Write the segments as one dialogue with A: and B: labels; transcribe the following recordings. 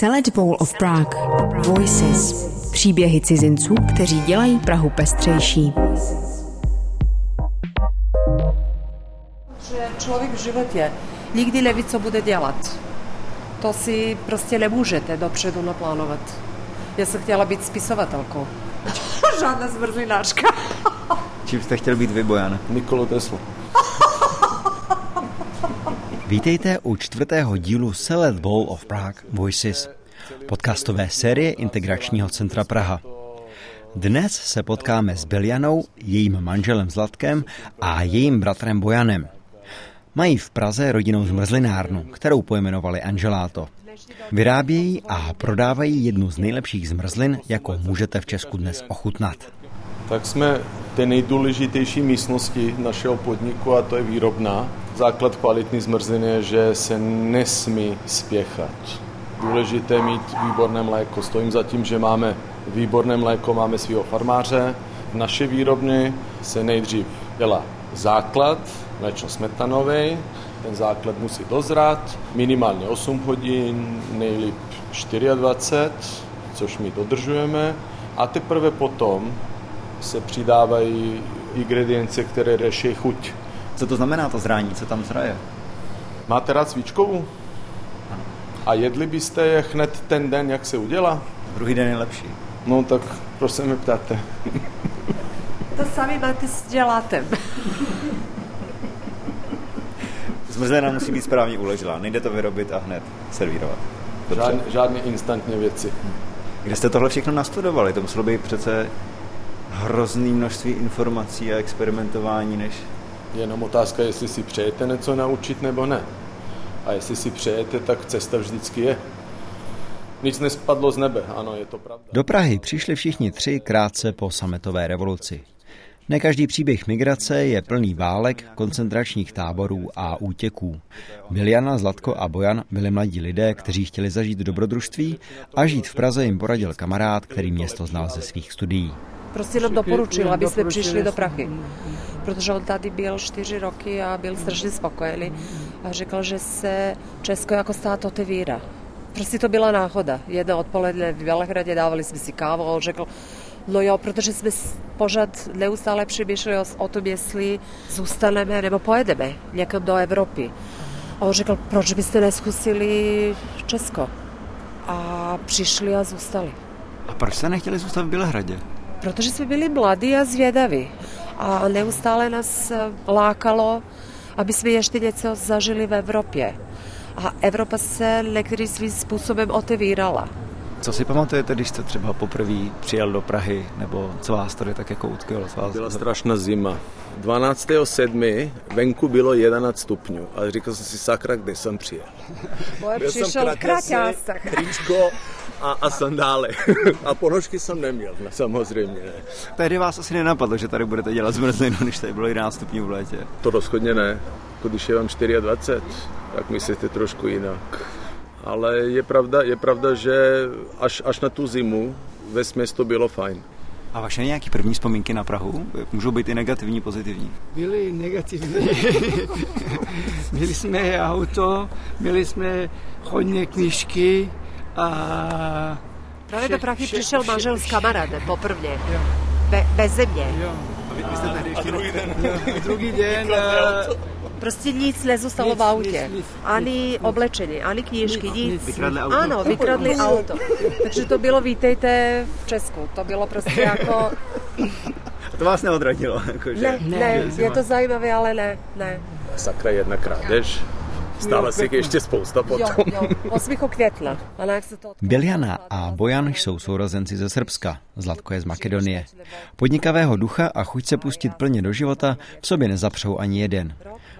A: Select Bowl of Prague. Voices. Příběhy cizinců, kteří dělají Prahu pestřejší.
B: Že člověk v životě nikdy neví, co bude dělat. To si prostě nemůžete dopředu naplánovat. Já jsem chtěla být spisovatelkou. Žádná zmrzlinářka.
C: Čím jste chtěl být vy, Bojan?
D: Nikolo Tesla.
C: Vítejte u čtvrtého dílu Select Bowl of Prague Voices, podcastové série Integračního centra Praha. Dnes se potkáme s Biljanou, jejím manželem Zlatkem a jejím bratrem Bojanem. Mají v Praze rodinnou zmrzlinárnu, kterou pojmenovali Angeláto. Vyrábějí a prodávají jednu z nejlepších zmrzlin, jakou můžete v Česku dnes ochutnat.
D: Tak jsme v té nejdůležitější místnosti našeho podniku a to je výrobná. Základ kvalitní zmrzliny je, že se nesmí spěchat. Důležité mít výborné mléko. Stojím za tím, že máme výborné mléko, máme svého farmáře. V naší výrobně se nejdřív dělá základ, mléčno smetanový, ten základ musí dozrát minimálně 8 hodin, nejlíp 24, což my dodržujeme. A teprve potom se přidávají ingredience, které řeší chuť.
C: Co to znamená to zrání? Co tam zraje?
D: Máte rád svíčkovou? A jedli byste je hned ten den, jak se udělá?
C: Druhý den je lepší.
D: No tak proč se mi ptáte?
B: To sami máte s dělátem.
C: Zmrzlina musí být správně uležela. Nejde to vyrobit a hned servírovat.
D: Žádné, žádné instantní věci.
C: Kde jste tohle všechno nastudovali? To muselo být přece hrozný množství informací a experimentování, než...
D: Jenom otázka, jestli si přejete něco naučit nebo ne. A jestli si přejete, tak cesta vždycky je. Nic nespadlo z nebe, ano, je to pravda.
C: Do Prahy přišli všichni tři krátce po sametové revoluci. Ne každý příběh migrace je plný válek, koncentračních táborů a útěků. Biljana, Zlatko a Bojan byli mladí lidé, kteří chtěli zažít dobrodružství a žít v Praze jim poradil kamarád, který město znal ze svých studií.
B: Prostě nám doporučil, aby jsme přišli do Prahy. Protože on tady byl čtyři roky a byl strašně spokojený a řekl, že se Česko jako stát otevírá. Prostě to byla náhoda. Jedno odpoledne v Bělehradě dávali jsme si kávu a on řekl, no jo, protože jsme pořád neustále přemýšleli o, o tom, jestli zůstaneme nebo pojedeme někam do Evropy. A on řekl, proč byste neskusili Česko? A přišli a zůstali.
C: A proč jste nechtěli zůstat v Bělehradě?
B: Protože jsme byli mladí a zvědaví. A neustále nás lákalo, aby jsme ještě něco zažili v Evropě. A Evropa se některým svým způsobem otevírala.
C: Co si pamatujete, když jste třeba poprvé přijel do Prahy, nebo co vás tady tak jako utkvělo? Vás...
D: Byla strašná zima. 12.7. venku bylo 11 stupňů a říkal jsem si, sakra, kde jsem přijel.
B: Boje
D: Byl jsem
B: přišel kraťásech.
D: tričko a, a sandály. a ponožky jsem neměl, no, samozřejmě ne.
C: Tehdy vás asi nenapadlo, že tady budete dělat zmrzlinu, když tady bylo 11 stupňů v létě.
D: To rozhodně ne. Když je vám 24, tak myslíte trošku jinak. Ale je pravda, je pravda že až, až na tu zimu ve směs to bylo fajn.
C: A vaše nějaké první vzpomínky na Prahu? Můžou být i negativní, pozitivní.
E: byly negativní. měli jsme auto, měli jsme hodně knížky a...
B: Právě do Prahy
E: vše-
B: přišel
E: vše-
B: manžel s kamarádem poprvé.
E: Jo,
B: Be, bez země.
E: jo.
C: Vy jste tehdy ještě druhý den.
E: Druhý den a
B: Prostě nic nezůstalo v autě. ani oblečení, ani knížky,
E: Nic.
C: Vykradli auto.
B: Ano, vykradli auto. Takže to bylo vítejte v Česku. To bylo prostě jako...
C: To vás neodradilo. Jakože.
B: Ne, ne, je to zajímavé, ale ne, ne.
D: Sakra jedna krádež. Stále si jich ještě spousta potom.
B: Jo, jo, 8. května. Ale jak se to
C: Biljana a Bojan jsou sourozenci ze Srbska, Zlatko je z Makedonie. Podnikavého ducha a chuť se pustit plně do života v sobě nezapřou ani jeden.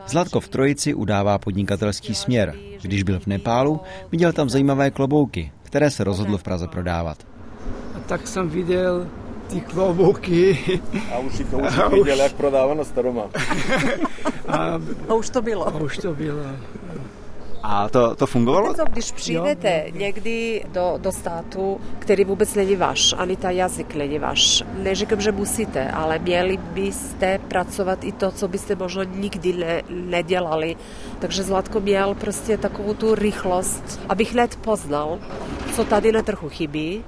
C: Zlatko v Trojici udává podnikatelský směr. Když byl v Nepálu, viděl tam zajímavé klobouky, které se rozhodl v Praze prodávat.
E: a tak jsem viděl ty klobouky
D: A už to už viděl, jak prodává na staroma.
E: a,
B: A už to bylo.
E: a už to bylo.
C: A to, to fungovalo?
B: Co, když přijdete někdy do, do státu, který vůbec není váš, ani ta jazyk není váš, neříkám, že musíte, ale měli byste pracovat i to, co byste možná nikdy ne, nedělali. Takže Zlatko měl prostě takovou tu rychlost, abych hned poznal, co tady na trhu chybí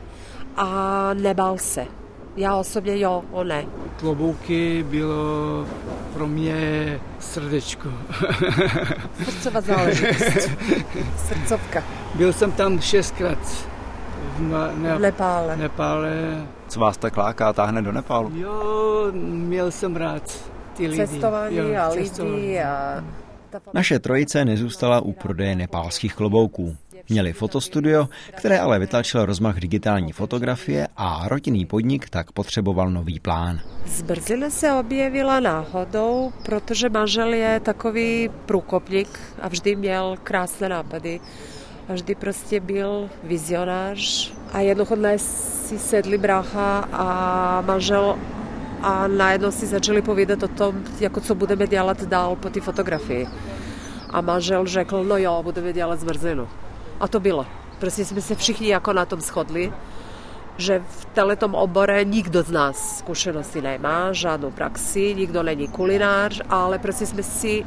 B: a nebál se. Já osobně jo, on ne.
E: Klobouky bylo pro mě srdečko.
B: Srdcová záležitost. Srdcovka.
E: Byl jsem tam šestkrát.
B: V, na, ne, v Nepále.
E: Nepále.
C: Co vás tak láká, táhne do Nepálu?
E: Jo, měl jsem rád ty lidi.
B: Cestování jo, a lidi a...
C: Naše trojice nezůstala u prodeje nepálských klobouků. Měli fotostudio, které ale vytlačilo rozmach digitální fotografie a rodinný podnik tak potřeboval nový plán.
B: Zbrzina se objevila náhodou, protože manžel je takový průkopník a vždy měl krásné nápady. A vždy prostě byl vizionář. A jednoho dne si sedli brácha a manžel a najednou si začali povídat o tom, jako co budeme dělat dál po té fotografii. A manžel řekl, no jo, budeme dělat zmrzlinu. A to bylo. Prostě jsme se všichni jako na tom shodli, že v teletom obore nikdo z nás zkušenosti nemá, žádnou praxi, nikdo není kulinář, ale prostě jsme si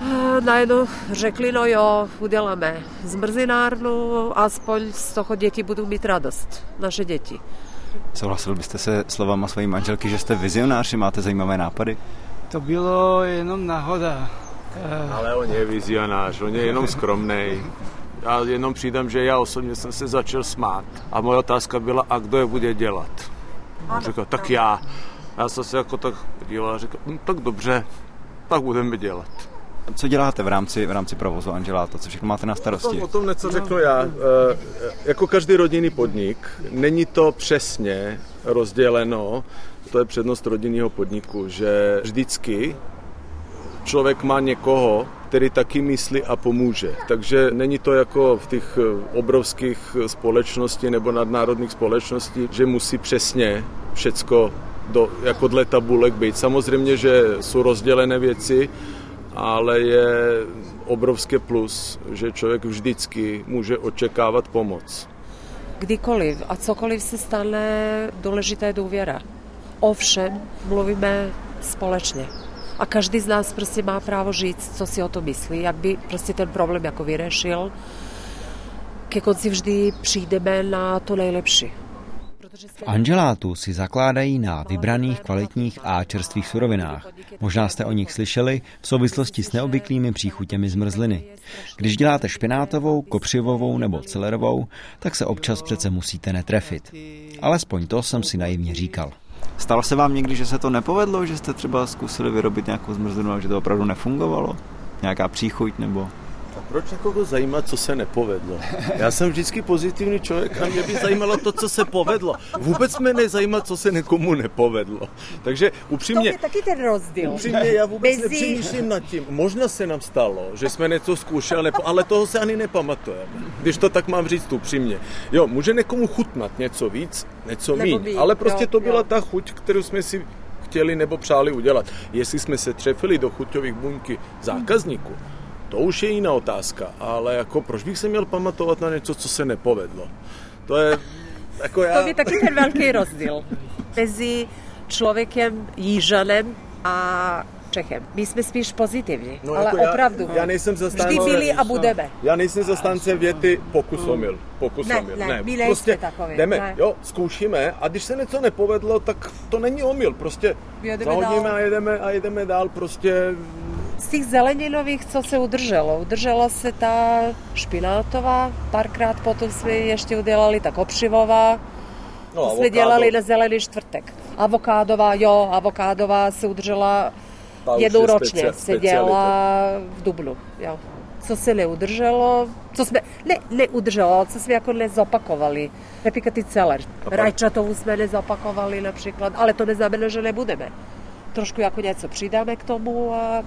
B: eh, najednou řekli, no jo, uděláme zmrzinárnu, aspoň z toho děti budou mít radost, naše děti.
C: Souhlasil byste se slovama své manželky, že jste vizionář, že máte zajímavé nápady?
E: To bylo jenom náhoda.
D: Ale on je vizionář, on je jenom skromný. Já jenom přidám, že já osobně jsem se začal smát. A moje otázka byla, a kdo je bude dělat? On říkal, tak já. Já jsem se jako tak podíval a říkal, no, tak dobře, tak budeme dělat.
C: Co děláte v rámci, v rámci provozu Angeláta? Co všechno máte na starosti? O
D: tom, o tom něco řeknu já. E, jako každý rodinný podnik, není to přesně rozděleno, to je přednost rodinného podniku, že vždycky člověk má někoho, který taky myslí a pomůže. Takže není to jako v těch eh, obrovských společností nebo nadnárodních společností, že musí přesně všecko do, jako dle tabulek být. Samozřejmě, že jsou rozdělené věci, ale je obrovské plus, že člověk vždycky může očekávat pomoc.
B: Kdykoliv a cokoliv se stane, důležitá je důvěra. Ovšem, mluvíme společně a každý z nás prostě má právo říct, co si o to myslí, jak by prostě ten problém jako vyřešil. Ke konci vždy přijdeme na to nejlepší.
C: V Angelátu si zakládají na vybraných, kvalitních a čerstvých surovinách. Možná jste o nich slyšeli v souvislosti s neobvyklými příchutěmi zmrzliny. Když děláte špinátovou, kopřivovou nebo celerovou, tak se občas přece musíte netrefit. Alespoň to jsem si naivně říkal. Stalo se vám někdy, že se to nepovedlo, že jste třeba zkusili vyrobit nějakou zmrzlinu a že to opravdu nefungovalo? Nějaká příchuť nebo...
D: A proč někoho zajímá, co se nepovedlo? Já jsem vždycky pozitivní člověk a mě by zajímalo to, co se povedlo. Vůbec mě nezajímá, co se někomu nepovedlo. Takže upřímně...
B: To je taky ten rozdíl.
D: Upřímně já vůbec Mezi... nepřemýšlím nad tím. Možná se nám stalo, že jsme něco zkoušeli, ale toho se ani nepamatujeme. Když to tak mám říct upřímně. Jo, může někomu chutnat něco víc, něco méně, ale prostě jo, to byla jo. ta chuť, kterou jsme si chtěli nebo přáli udělat. Jestli jsme se trefili do chuťových buňky zákazníků, to už je jiná otázka, ale jako proč bych se měl pamatovat na něco, co se nepovedlo? To je jako já...
B: To je taky ten velký rozdíl mezi člověkem jížanem a Čechem. My jsme spíš pozitivní, no, ale jako já, opravdu.
D: Já nejsem zastánce...
B: Vždy byli a budeme.
D: Já nejsem zastánce věty pokus omyl. Pokus
B: ne,
D: omyl.
B: Ne, ne, my
D: prostě
B: takový.
D: jdeme,
B: ne.
D: jo, zkoušíme a když se něco nepovedlo, tak to není omyl. Prostě
B: jedeme
D: zahodíme
B: dál.
D: a jedeme a jedeme dál. Prostě
B: z těch zeleninových, co se udrželo? Udržela se ta špinátová, párkrát potom jsme ještě udělali ta kopřivová, no, to jsme dělali na zelený čtvrtek. Avokádová, jo, avokádová se udržela jednou ročně, se dělala v Dubnu, jo. Co se neudrželo, co jsme, ne, neudrželo, co jsme jako nezopakovali. Repikatý celer. Rajčatovou jsme nezopakovali například, ale to neznamená, že nebudeme. Trošku jako něco přidáme k tomu a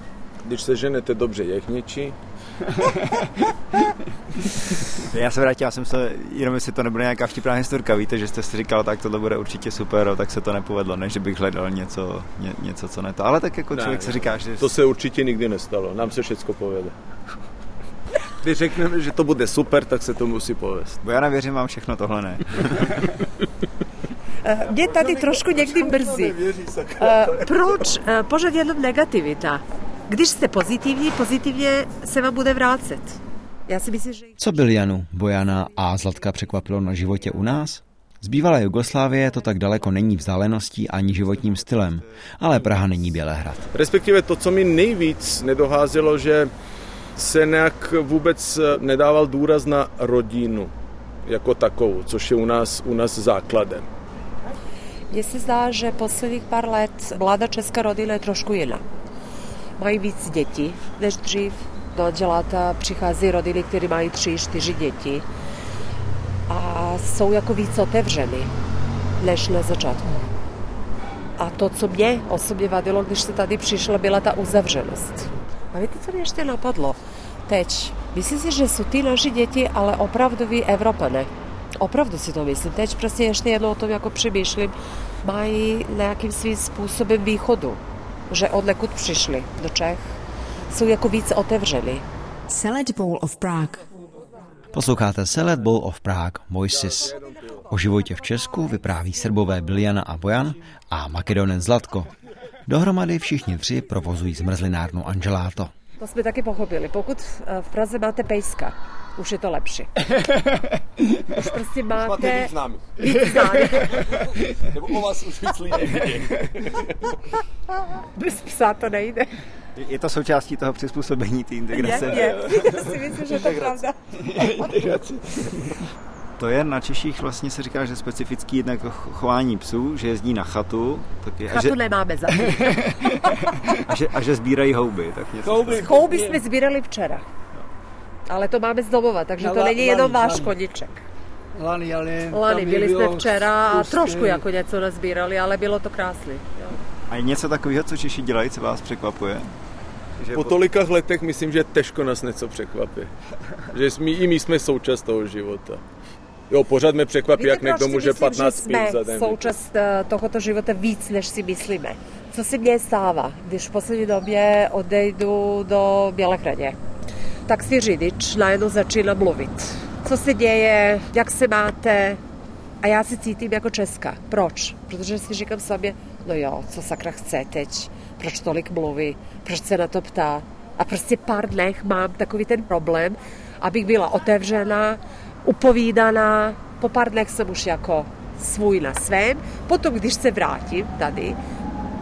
D: když se ženete dobře jehněčí.
C: já se vrátím, já jsem se, jenom jestli to nebude nějaká vtipná historka, víte, že jste si říkal, tak tohle bude určitě super, tak se to nepovedlo, než že bych hledal něco, ně, něco co ne to. Ale tak jako ne, člověk ne, si říká, že...
D: To se určitě nikdy nestalo, nám se všechno povede. Když řekneme, že to bude super, tak se to musí povést.
C: Bo já nevěřím vám všechno, tohle ne.
B: Eh, mě tady trošku někdy mrzí. Eh, proč pořád jenom negativita? Když jste pozitivní, pozitivně se vám bude vrácet. Já si myslím, že...
C: Co byl Janu, Bojana a Zlatka překvapilo na životě u nás? Z bývalé Jugoslávie to tak daleko není vzdáleností ani životním stylem, ale Praha není Bělehrad.
D: Respektive to, co mi nejvíc nedoházelo, že se nějak vůbec nedával důraz na rodinu jako takovou, což je u nás, u nás základem.
B: Mně se zdá, že posledních pár let mladá česká rodina je trošku jiná. Mají víc dětí než dřív. Do Angeláta přichází rodiny, které mají tři, čtyři děti a jsou jako víc otevřeny než na začátku. A to, co mě osobně vadilo, když se tady přišla, byla ta uzavřenost. A víte, co mě ještě napadlo? Teď, myslím si, že jsou ty naši děti, ale opravdoví Evropané. Opravdu si to myslím. Teď prostě ještě jednou o tom jako přemýšlím. Mají nějakým svým způsobem východu. Že od nekud přišli do Čech. Jsou jako víc otevřeli.
A: Salad Bowl of Prague.
C: Posloucháte Salad Bowl of Prague Voices. O životě v Česku vypráví Srbové Biljana a Bojan a Makedonec Zlatko. Dohromady všichni tři provozují zmrzlinárnu Angeláto.
B: To jsme taky pochopili. Pokud v Praze máte pejska, už je to lepší. Už prostě máte...
D: Máte víc známých.
B: Víc známých.
D: Nebo o vás už víc lidí
B: Bez psa to nejde.
C: Je to součástí toho přizpůsobení té integrace?
B: Je, je. Já si myslím, že to je pravda.
C: To je na Češích vlastně se říká, že specifický jednak chování psů, že jezdí na chatu. Tak je,
B: Chatu
C: a že,
B: nemáme za
C: a, že, a že sbírají houby. Tak něco.
E: Houby.
B: Houby jsme sbírali včera. Ale to máme z domova, takže
E: Na
B: to
E: la-
B: není jenom váš
E: lani.
B: koníček.
E: Lani, ale...
B: Lani,
E: tam
B: byli jsme včera a trošku jako něco nazbírali, ale bylo to krásný. Jo.
C: A je něco takového, co Češi dělají, co vás překvapuje? Že
D: Po tolika letech myslím, že těžko nás něco překvapí. Že jsme, i my jsme součást toho života. Jo, pořád mě překvapí,
B: Víte,
D: jak někdo může
B: myslím,
D: 15
B: že
D: pít
B: jsme
D: za den.
B: součást eh, tohoto života víc, než si myslíme. Co se mně stává, když v poslední době odejdu do Bělehradě, tak si řidič najednou začíná mluvit. Co se děje, jak se máte, a já se cítím jako Česka. Proč? Protože si říkám sobě, no jo, co sakra chce teď, proč tolik mluví, proč se na to ptá. A prostě pár dnech mám takový ten problém, abych byla otevřená, upovídaná. Po pár dnech jsem už jako svůj na svém. Potom, když se vrátím tady,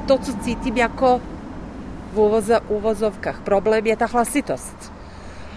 B: to, co cítím jako v uvozo- uvozovkách problém, je ta hlasitost.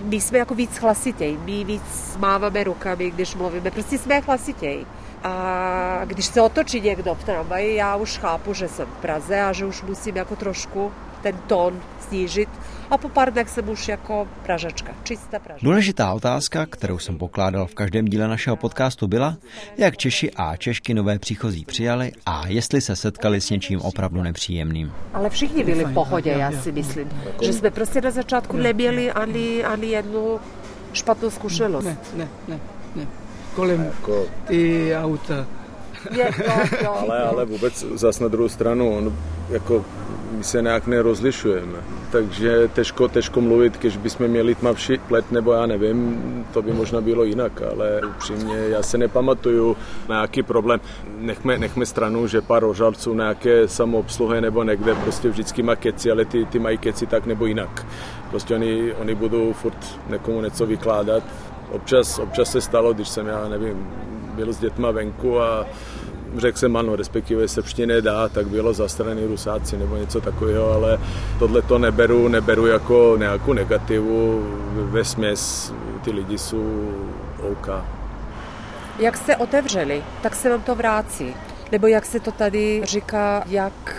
B: My jsme jako víc hlasitěji, my víc máváme rukami, když mluvíme, prostě jsme hlasitěji. A když se otočí někdo v tramvaji, já už chápu, že jsem v Praze a že už musím jako trošku ten tón snížit. A po pár dnech jsem už jako pražačka, čistá pražačka.
C: Důležitá otázka, kterou jsem pokládal v každém díle našeho podcastu, byla, jak Češi a Češky nové příchozí přijali a jestli se setkali s něčím opravdu nepříjemným.
B: Ale všichni byli v pohodě, já si myslím. Že jsme prostě na začátku neměli ani, ani jednu špatnou zkušenost.
E: Ne, ne, ne, ne. Kolem
D: Jako,
E: ty auta.
B: Je, jo, jo.
D: ale, ale vůbec zas na druhou stranu, on, jako, my se nějak nerozlišujeme. Takže těžko, těžko mluvit, když bychom měli tmavší plet, nebo já nevím, to by možná bylo jinak, ale upřímně já se nepamatuju na nějaký problém. Nechme, nechme stranu, že pár ožalců nějaké samoobsluhy nebo někde prostě vždycky má keci, ale ty, ty mají keci tak nebo jinak. Prostě oni, oni budou furt někomu něco vykládat. Občas, občas se stalo, když jsem, já nevím, byl s dětma venku a řekl jsem ano, respektive srbštině dá, tak bylo zastraný rusáci nebo něco takového, ale tohle to neberu, neberu jako nějakou negativu, ve směs ty lidi jsou OK.
B: Jak jste otevřeli, tak se vám to vrátí. Nebo jak se to tady říká, jak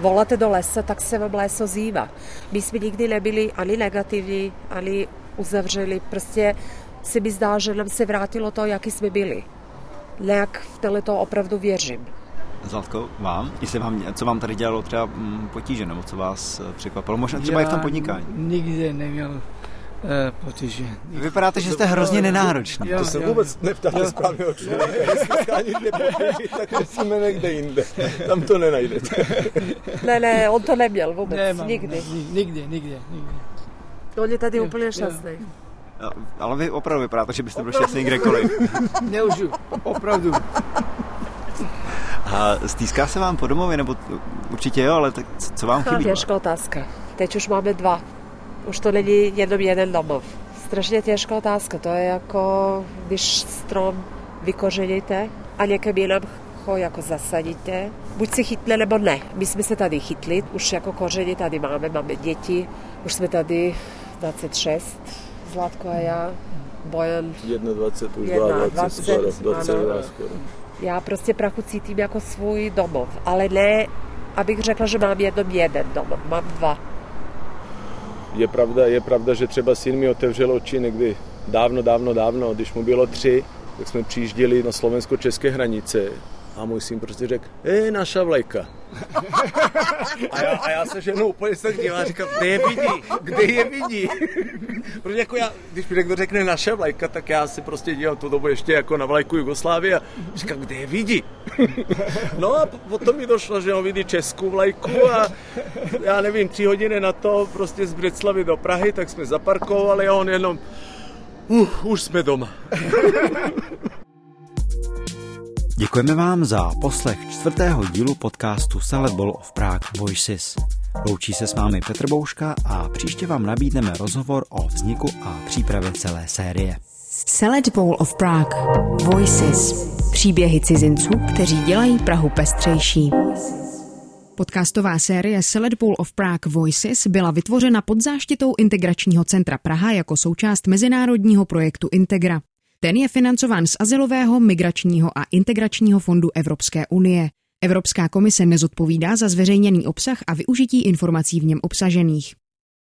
B: voláte do lesa, tak se vám les ozývá. My jsme nikdy nebyli ani negativní, ani uzavřeli. Prostě se mi zdá, že nám se vrátilo to, jaký jsme byli. Nějak v tohle to opravdu věřím.
C: Zlatko, vám? Jestli vám, co vám tady dělalo třeba mm, potíže, nebo co vás eh, překvapilo? Možná třeba i v tom podnikání.
E: nikdy neměl uh, potíže.
C: Vypadáte, že jste hrozně nenáročný.
E: Jo,
D: To se vůbec neptáte správného člověka. Jestli potíži, tak musíme někde jinde. Tam to nenajdete.
B: Ne, ne, on to neměl vůbec,
E: Nemám,
B: nikdy.
E: Ne, nikdy, nikdy, nikdy.
B: On je tady úplně šťastný.
C: Ale vy opravdu vypadáte, že byste byl šťastný kdekoliv.
E: Neužiju, opravdu.
C: A stýská se vám po domově, nebo určitě jo, ale tak co vám chybí?
B: těžká otázka. Teď už máme dva. Už to není jenom jeden domov. strašně těžká otázka. To je jako, když strom vykořeníte a někam jinam ho jako zasadíte. Buď si chytne, nebo ne. My jsme se tady chytli, už jako kořeny tady máme, máme děti, už jsme tady 26, Zlatko a já, Bojan.
D: 21, už 22, 22 skoro.
B: Já prostě Prachu cítím jako svůj domov, ale ne, abych řekla, že mám jenom jeden domov, mám dva.
D: Je pravda, je pravda, že třeba syn mi otevřel oči někdy dávno, dávno, dávno, když mu bylo tři, tak jsme přijížděli na slovensko-české hranice a můj syn prostě řekl, je naša vlajka. A já, a já se ženou úplně se tak a říkám, kde je vidí, kde je vidí. Protože jako já, když mi někdo řekne naše vlajka, tak já si prostě dívám tu dobu ještě jako na vlajku Jugoslávie a říkám, kde je vidí. No a potom mi došlo, že on vidí českou vlajku a já nevím, tři hodiny na to prostě z Břeclavy do Prahy, tak jsme zaparkovali a on jenom, uh, už jsme doma.
C: Děkujeme vám za poslech čtvrtého dílu podcastu Salad of Prague Voices. Loučí se s vámi Petr Bouška a příště vám nabídneme rozhovor o vzniku a přípravě celé série.
A: Salad Bowl of Prague Voices. Příběhy cizinců, kteří dělají Prahu pestřejší. Podcastová série Salad Bowl of Prague Voices byla vytvořena pod záštitou Integračního centra Praha jako součást mezinárodního projektu Integra. Ten je financován z Azylového, migračního a integračního fondu Evropské unie. Evropská komise nezodpovídá za zveřejněný obsah a využití informací v něm obsažených.